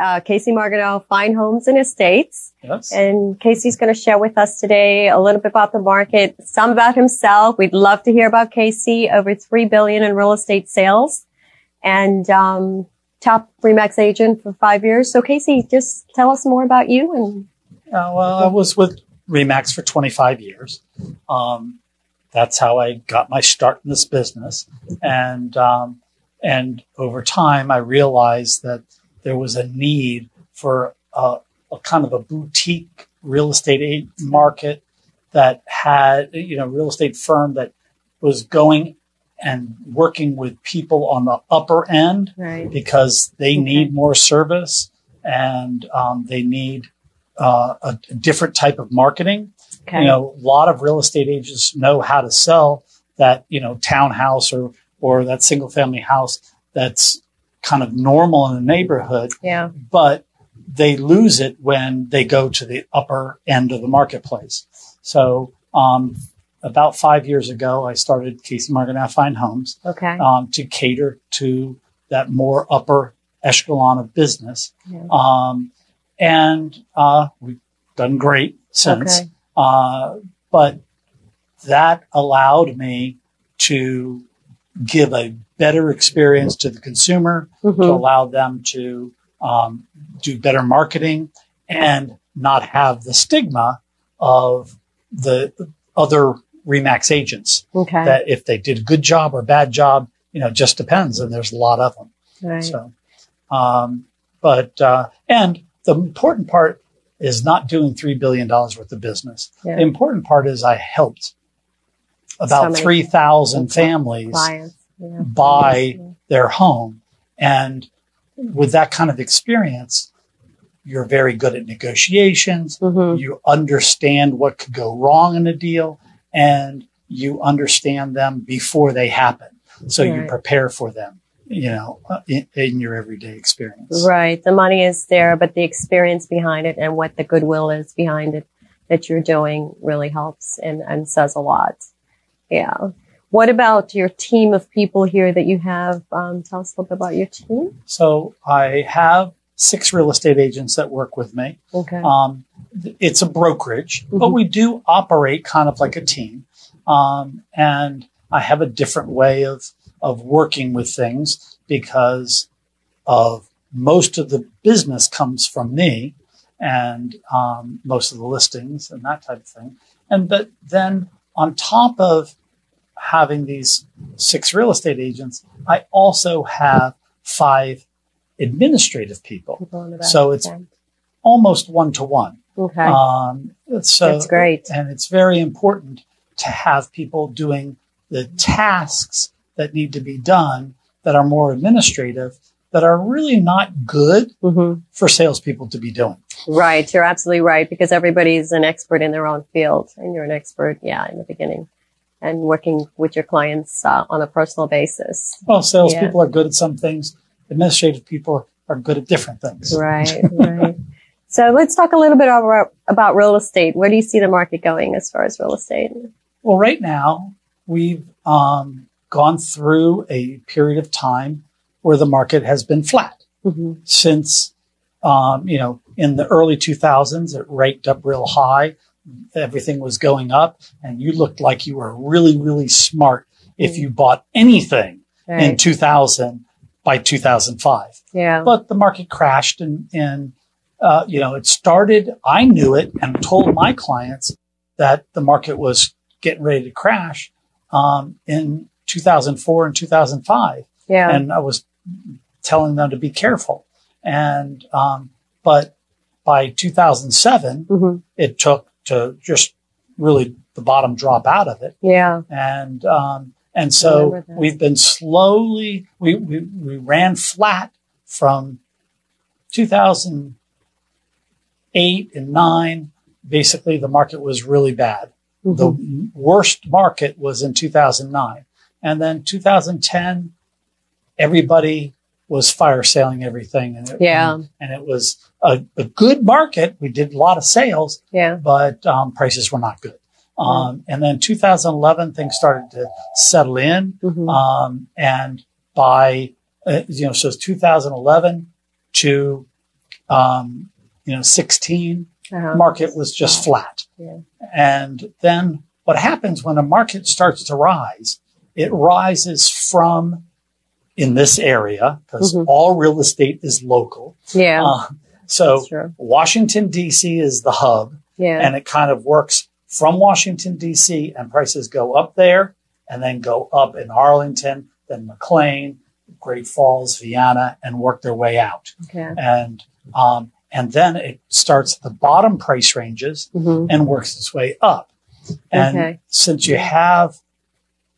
uh, Casey Margenau, Fine Homes and Estates. Yes. And Casey's going to share with us today a little bit about the market, some about himself. We'd love to hear about Casey, over three billion in real estate sales, and um, top Remax agent for five years. So, Casey, just tell us more about you. And Uh, well, I was with Remax for 25 years. Um, that's how I got my start in this business, and um, and over time, I realized that there was a need for a, a kind of a boutique real estate market that had, you know, real estate firm that was going and working with people on the upper end right, because they Okay. need more service and um, they need uh, a, a different type of marketing. okay, You know, a lot of real estate agents know how to sell that, you know, townhouse or, or that single family house that's kind of normal in the neighborhood, yeah, but they lose it when they go to the upper end of the marketplace. So, um, about five years ago, I started Casey Margenau Fine Homes okay, um, to cater to that more upper echelon of business. Yeah. Um, and uh, we've done great since. Okay. Uh, but that allowed me to give a better experience to the consumer, to hmm allow them to um, do better marketing and not have the stigma of the other Remax agents okay, that if they did a good job or bad job, you know, just depends. And there's a lot of them. right, So, um, but, uh, and the important part is not doing $3 billion worth of business. Yeah. The important part is I helped about many 3,000 families clients, yeah, buy Yeah. their home. And with that kind of experience, you're very good at negotiations. Mhm. You understand what could go wrong in a deal and you understand them before they happen. So you prepare for them, you know, uh, in, in your everyday experience. Right. The money is there, but the experience behind it and what the goodwill is behind it that you're doing really helps and, and says a lot. Yeah. What about your team of people here that you have? Um, tell us a little bit about your team. So I have six real estate agents that work with me. Okay. Um, it's a brokerage, but Mhm. we do operate kind of like a team. Um, and I have a different way of, of working with things because of most of the business comes from me and um, most of the listings and that type of thing. And but then on top of having these six real estate agents, I also have five administrative people, People in the back. so it's almost one to one. okay. Um, so That's great. and it's very important to have people doing the tasks that need to be done that are more administrative that are really not good hmm for salespeople to be doing. Right. You're absolutely right because everybody's an expert in their own field and you're an expert. Yeah. In the beginning and working with your clients uh, on a personal basis. Well, salespeople are good at some things. Administrative people are good at different things. Right, right. So let's talk a little bit about, about real estate. Where do you see the market going as far as real estate? Well, right now we've um, gone through a period of time where the market has been flat. hmm since um, you know in the early 2000s it raked up real high everything was going up and you looked like you were really really smart if you bought anything in 2000 by 2005 Yeah. but the market crashed and and uh, you know it started i knew it and told my clients that the market was getting ready to crash um, in 2004 and 2005 Yeah. and I was telling them to be careful. And um, but by 2007, hmm it took to just really the bottom drop out of it, Yeah. and um, and so we've been slowly we, we we ran flat from 2008 and nine. Basically, the market was really bad. Mhm. The worst market was in 2009. And then 2010, everybody was fire selling everything. And it, Yeah. and, and it was a, a good market. We did a lot of sales, yeah. but um, prices were not good. Um, and then 2011, things started to settle in. hmm Um, and by, uh, you know, so it's 2011 to, um, you know, 16, Uh-huh. market was just flat. Yeah. And then what happens when a market starts to rise, it rises from in this area because Mhm. all real estate is local. Yeah. Uh, so. Washington DC is the hub Yeah. and it kind of works from Washington DC and prices go up there and then go up in Arlington, then McLean, Great Falls, Vienna, and work their way out. okay. And um, and then it starts at the bottom price ranges hmm and works its way up. And Okay. since you have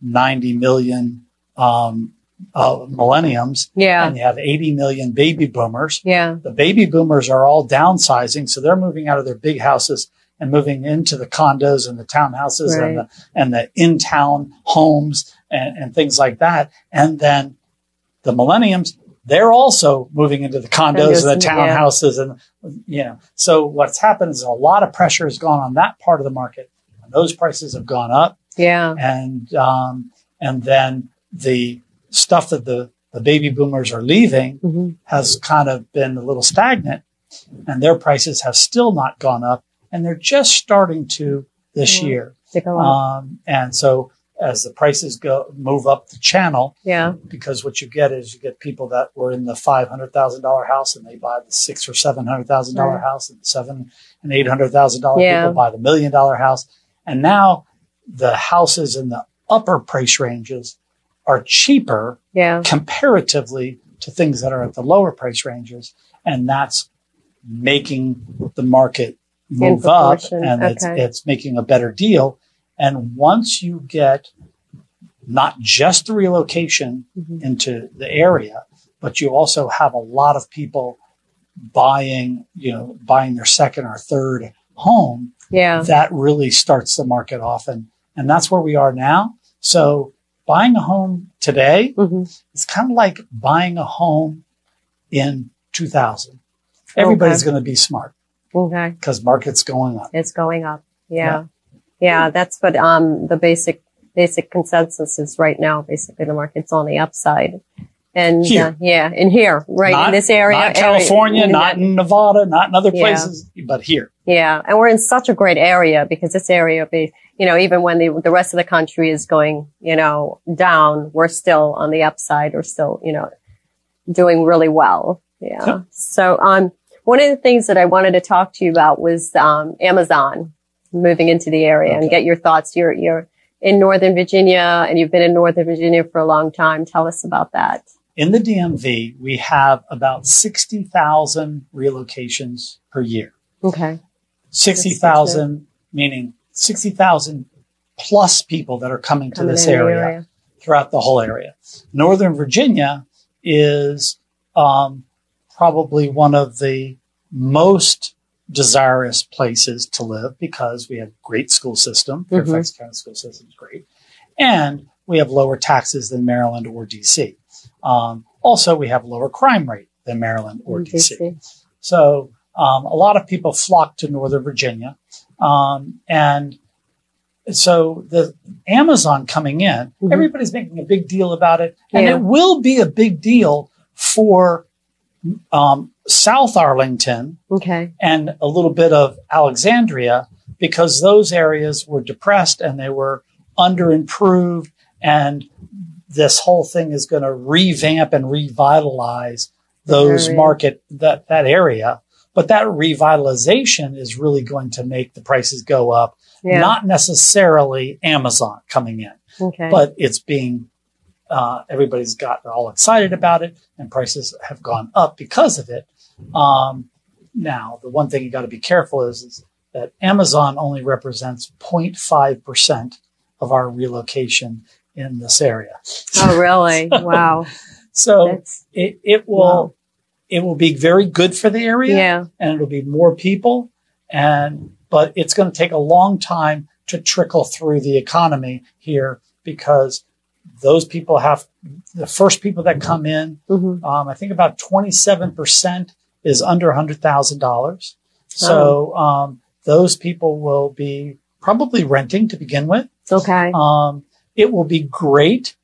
90 million um, uh, millenniums Yeah. and you have 80 million baby boomers, Yeah. the baby boomers are all downsizing. So they're moving out of their big houses and moving into the condos and the townhouses Right. and the, and the in-town homes and, and things like that. And then the millenniums, they're also moving into the condos and the Condos, yeah. townhouses. And, you know, so what's happened is a lot of pressure has gone on that part of the market. And those prices have gone up Yeah. and um, and then the stuff that the, the baby boomers are leaving hmm has kind of been a little stagnant and their prices have still not gone up and they're just starting to this Yeah. year um, and so as the prices go move up the channel yeah. because what you get is you get people that were in the five hundred thousand dollar house and they buy the six or seven hundred thousand dollar Right. house and the seven and eight hundred thousand dollar Yeah. people buy the million dollar house and now the houses in the upper price ranges are cheaper Yeah. comparatively to things that are at the lower price ranges and that's making the market move up and it's, okay. it's making a better deal and once you get not just the relocation Mhm. into the area, but you also have a lot of people buying, you know, buying their second or third home. Yeah. That really starts the market off. And, and that's where we are now. So buying a home today hmm is kind of like buying a home in 2000. Everybody's going to be smart Okay. because market's going up. It's going up. Yeah. Yeah. That's what, um, the basic, basic consensus is right now. Basically, the market's on the upside. And, uh, yeah, in here, right Not- in this area. Not California, in not in Nevada, not in other Yeah. places, but here. Yeah, and we're in such a great area because this area, be, you know, even when the the rest of the country is going, you know, down, we're still on the upside. We're still, you know, doing really well. Yeah. Yep. So, um, one of the things that I wanted to talk to you about was um, Amazon moving into the area and get your thoughts. You're you're in Northern Virginia, and you've been in Northern Virginia for a long time. Tell us about that. In the DMV, we have about 60,000 relocations per year. Okay. 60,000 meaning 60,000 plus people that are coming to Coming this the area, throughout the whole area. Northern Virginia is um, probably one of the most desirous places to live because we have great school system. Mhm. Fairfax County school system is great, and we have lower taxes than Maryland or DC. Um, also, we have a lower crime rate than Maryland or DC. DC. So um, a lot of people flock to Northern Virginia, um, and so the Amazon coming in, Mhm. everybody's making a big deal about it, and Yeah. it will be a big deal for um, South Arlington Okay. and a little bit of Alexandria because those areas were depressed and they were underimproved and this whole thing is going to revamp and revitalize those Area. market that that area but that revitalization is really going to make the prices go up Yeah. not necessarily Amazon coming in okay. but it's being uh, everybody's got all excited about it and prices have gone up because of it um, now the one thing you got to be careful is, is that amazon only represents 0.5% of our relocation in this area oh, really? Wow. so That's it, it will Wow. it will be very good for the area yeah. and it'll be more people and but it's going to take a long time to trickle through the economy here because those people have the first people that come in hmm um, i think about 27% is under $100000 so um, those people will be probably renting to begin with Okay. um, it will be great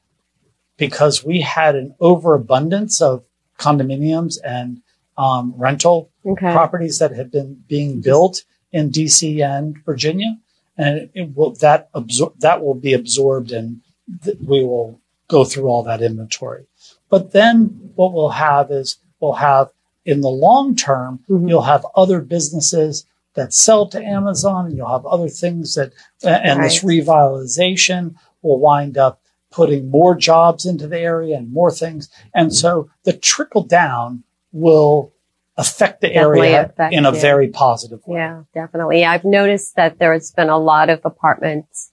because we had an overabundance of condominiums and um, rental Okay. properties that have been being built in DC and Virginia, and it will that absor- that will be absorbed, and th- we will go through all that inventory. But then what we'll have is we'll have in the long term, Mhm. you'll have other businesses that sell to Amazon, and you'll have other things that, and this revitalization will wind up putting more jobs into the area and more things. And so the trickle down will affect the Definitely area affect in a it. very positive way. Yeah, definitely. I've noticed that there's been a lot of apartments,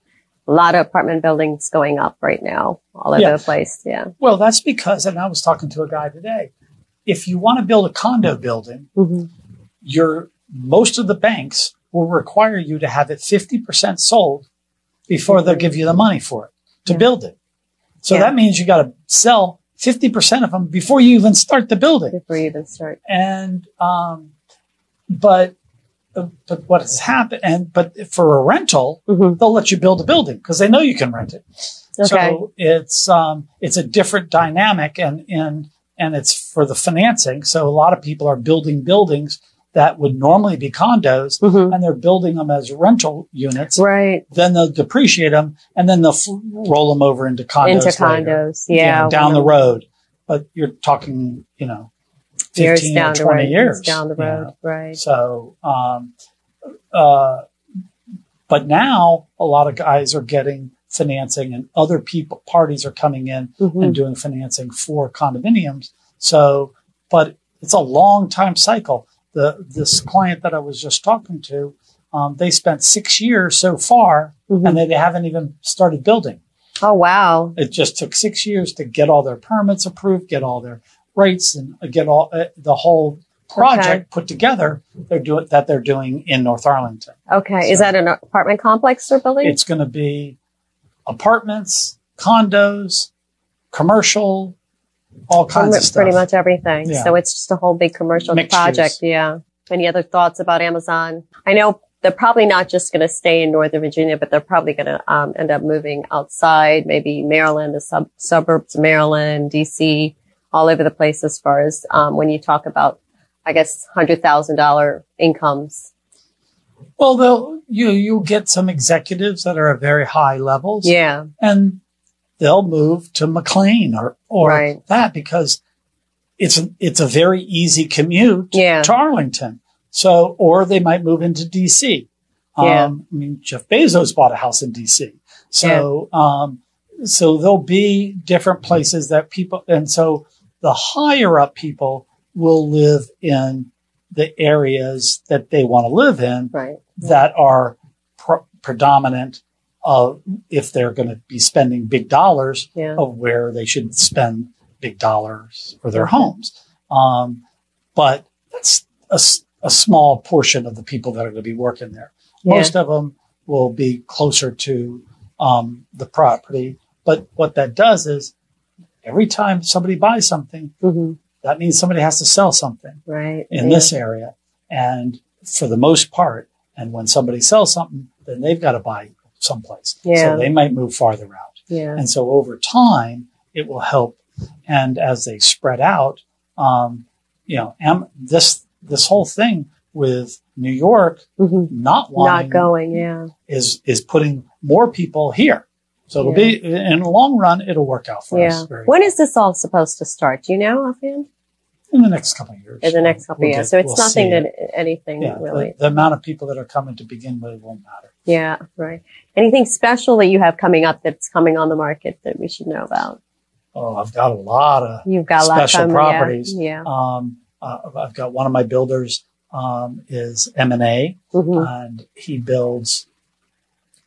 a lot of apartment buildings going up right now all over Yeah. the place. Yeah. Well, that's because, and I was talking to a guy today, if you want to build a condo building, hmm your most of the banks will require you to have it 50% sold before they'll give you the money for it to Yeah. build it. So Yeah. that means you got to sell 50% of them before you even start the building. Before you even start. And, um, but, uh, but what has happened, and, but for a rental, hmm they'll let you build a building because they know you can rent it. Okay. So it's, um, it's a different dynamic and, and, and it's for the financing. So a lot of people are building buildings that would normally be condos hmm and they're building them as rental units. Right. Then they'll depreciate them and then they'll f- roll them over into condos. Into later, condos. you know, Yeah. down the road. But you're talking, you know, 15 Years or down 20 the road. years. Down the you road. know. Right. So, um, uh, but now a lot of guys are getting financing and other people, parties are coming in hmm and doing financing for condominiums. So, but it's a long time cycle. The, this client that I was just talking to, um, they spent six years so far hmm and they, they haven't even started building. Oh, wow. It just took six years to get all their permits approved, get all their rights, and get all uh, the whole project put together. They're doing that they're doing in North Arlington. Okay. Is that an apartment complex they're building? It's going to be apartments, condos, commercial, all kinds Pretty- of stuff. Pretty much everything. Yeah. So it's just a whole big commercial Mixed project. Yeah. Any other thoughts about Amazon? I know they're probably not just going to stay in Northern Virginia, but they're probably going to um, end up moving outside, maybe Maryland, the sub- suburbs of Maryland, DC, all over the place as far as um, when you talk about, I guess, $100,000 incomes. Well, they'll you you get some executives that are at very high levels, Yeah. and they'll move to McLean or or Right. that because it's a, it's a very easy commute Yeah. to Arlington. So, or they might move into DC. Yeah. Um, I mean, Jeff Bezos bought a house in DC. So, um, so there'll be different places that people, and so the higher up people will live in the areas that they want to live in Right. that are pr- predominant of if they're going to be spending big dollars Yeah. of where they should spend big dollars for their homes. Um, but that's a small portion of the people that are going to be working there. Yeah. Most of them will be closer to um, the property. But what that does is every time somebody buys something, hmm that means somebody has to sell something Right. in yeah. this area. And for the most part, and when somebody sells something, then they've got to buy someplace. Yeah. So they might move farther out. Yeah. And so over time, it will help. And as they spread out, um, you know, am, this, this whole thing with New York hmm not wanting Not going. Yeah. is, is putting more people here. So it'll be, in the long run, it'll work out for Yeah. us. Very When well. is this all supposed to start? Do you know offhand? in the next couple of years. In the next couple We'll of years. get- So it's we'll nothing that it. anything yeah, really. the, the amount of people that are coming to begin with won't matter. Yeah, right. Anything special that you have coming up that's coming on the market that we should know about? Oh, I've got a lot of You've got a lot Special coming, properties. Yeah. Um, uh, I've got one of my builders um, is M and A, hmm and he builds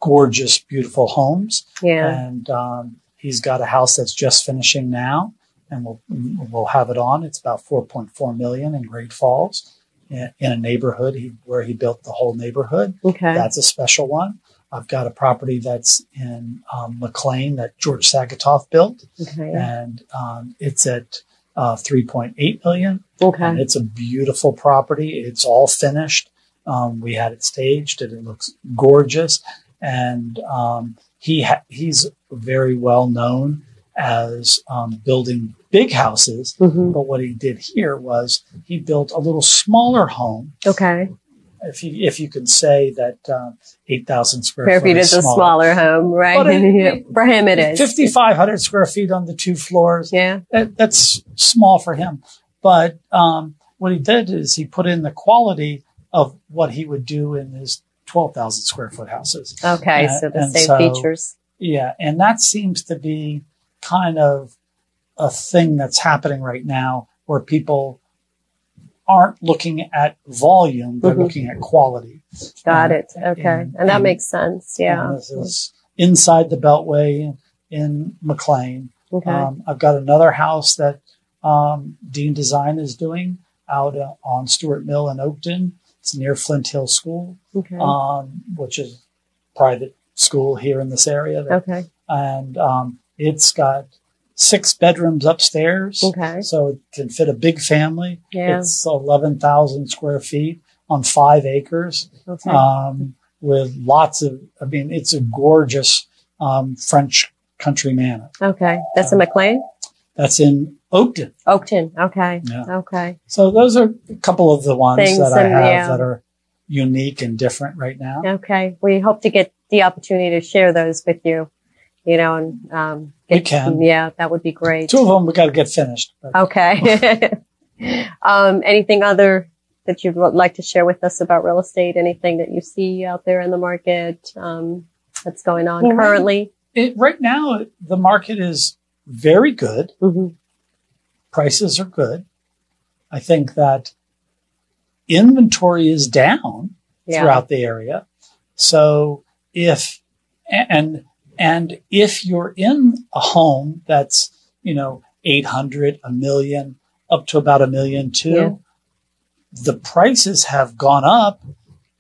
gorgeous, beautiful homes. yeah. And um, he's got a house that's just finishing now, and we'll we'll have it on. It's about 4.4 million in Great Falls, in, in a neighborhood he, where he built the whole neighborhood. Okay. That's a special one. I've got a property that's in um, McLean that George Sagatoff built, okay. and um, it's at uh, 3.8 million. And Okay. it's a beautiful property. It's all finished. Um, we had it staged, and it looks gorgeous. And um, he ha- he's very well known as um, building big houses. hmm But what he did here was he built a little smaller home. Okay. If you if you can say that um, eight thousand square, Square feet is a smaller home, right? It- For him, it is. fifty five hundred square feet on the two floors. Yeah. That, that's small for him. But um, what he did is he put in the quality of what he would do in his twelve thousand square foot houses. Okay. Uh, so the same so- features. Yeah, and that seems to be kind of a thing that's happening right now where people aren't looking at volume, they're Mhm. looking at quality. Got it. Okay. and- And, that and- makes sense. Yeah. This is inside the Beltway in McLean. Okay. Um, I've got another house that um, Dean Design is doing out uh, on Stuart Mill in Oakton. It's near Flint Hill School, okay. um, which is private school here in this area. that okay. and um, it's got six bedrooms upstairs, Okay. so it can fit a big family. Yeah. It's eleven thousand square feet on five acres, Okay. um, with lots of. I mean, it's a gorgeous um, French country manor. okay. That's in McLean? That's in Oakton. Oakton. Okay. Yeah. Okay. So those are a couple of the ones Things that I and, have yeah. that are unique and different right now. Okay. We hope to get the opportunity to share those with you, you know, and, um, We can. Yeah, that would be great. Two of them we got to get finished. but- Okay. um, anything other that you'd like to share with us about real estate? Anything that you see out there in the market, um, that's going on Well, currently? It, right now, the market is very good. hmm prices are good. I think that inventory is down Yeah. throughout the area. So if and and if you're in a home that's, you know, 800, a million, up to about a million too, Yeah. the prices have gone up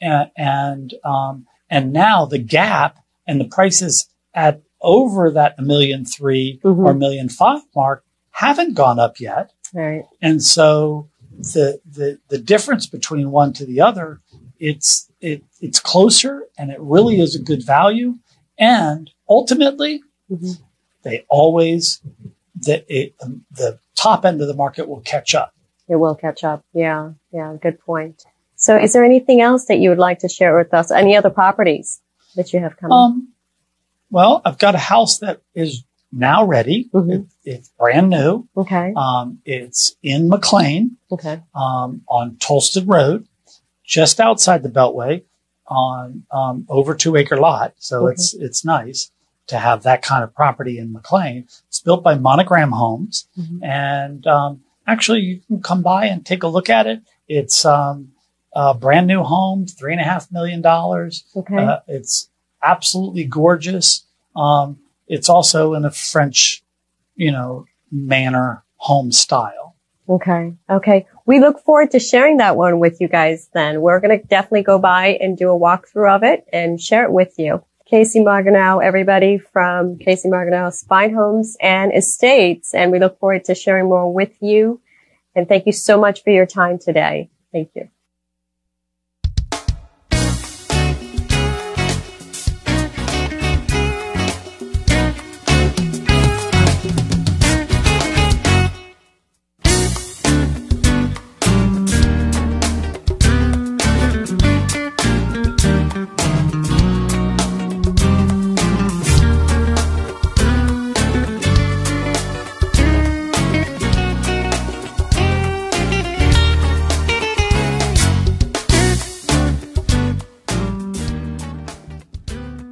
and and, um, and now the gap and the prices at over that a million 3 Mhm. or million five mark haven't gone up yet. Right. And so the, the, the difference between one to the other, it's, it, it's closer and it really is a good value. And ultimately, Mhm. they always, the, it, the top end of the market will catch up. It will catch up. Yeah. Yeah. Good point. So is there anything else that you would like to share with us? Any other properties that you have coming? Um, well, I've got a house that is now ready. Mhm. It, it's brand new. okay. Um, it's in McLean. Okay. um, on Towlston Road, just outside the Beltway, on um, over two acre lot. So Okay. it's it's nice to have that kind of property in McLean. It's built by Monogram Homes, Mhm. and um, actually you can come by and take a look at it. It's um, a brand new home, three and a half million dollars. Okay. Uh, it's absolutely gorgeous. Um, it's also in a French, you know, manor home style. Okay. Okay. We look forward to sharing that one with you guys then. We're going to definitely go by and do a walkthrough of it and share it with you. Casey Margenau, everybody from Casey Margenau Spine Homes and Estates. And we look forward to sharing more with you. And thank you so much for your time today. Thank you.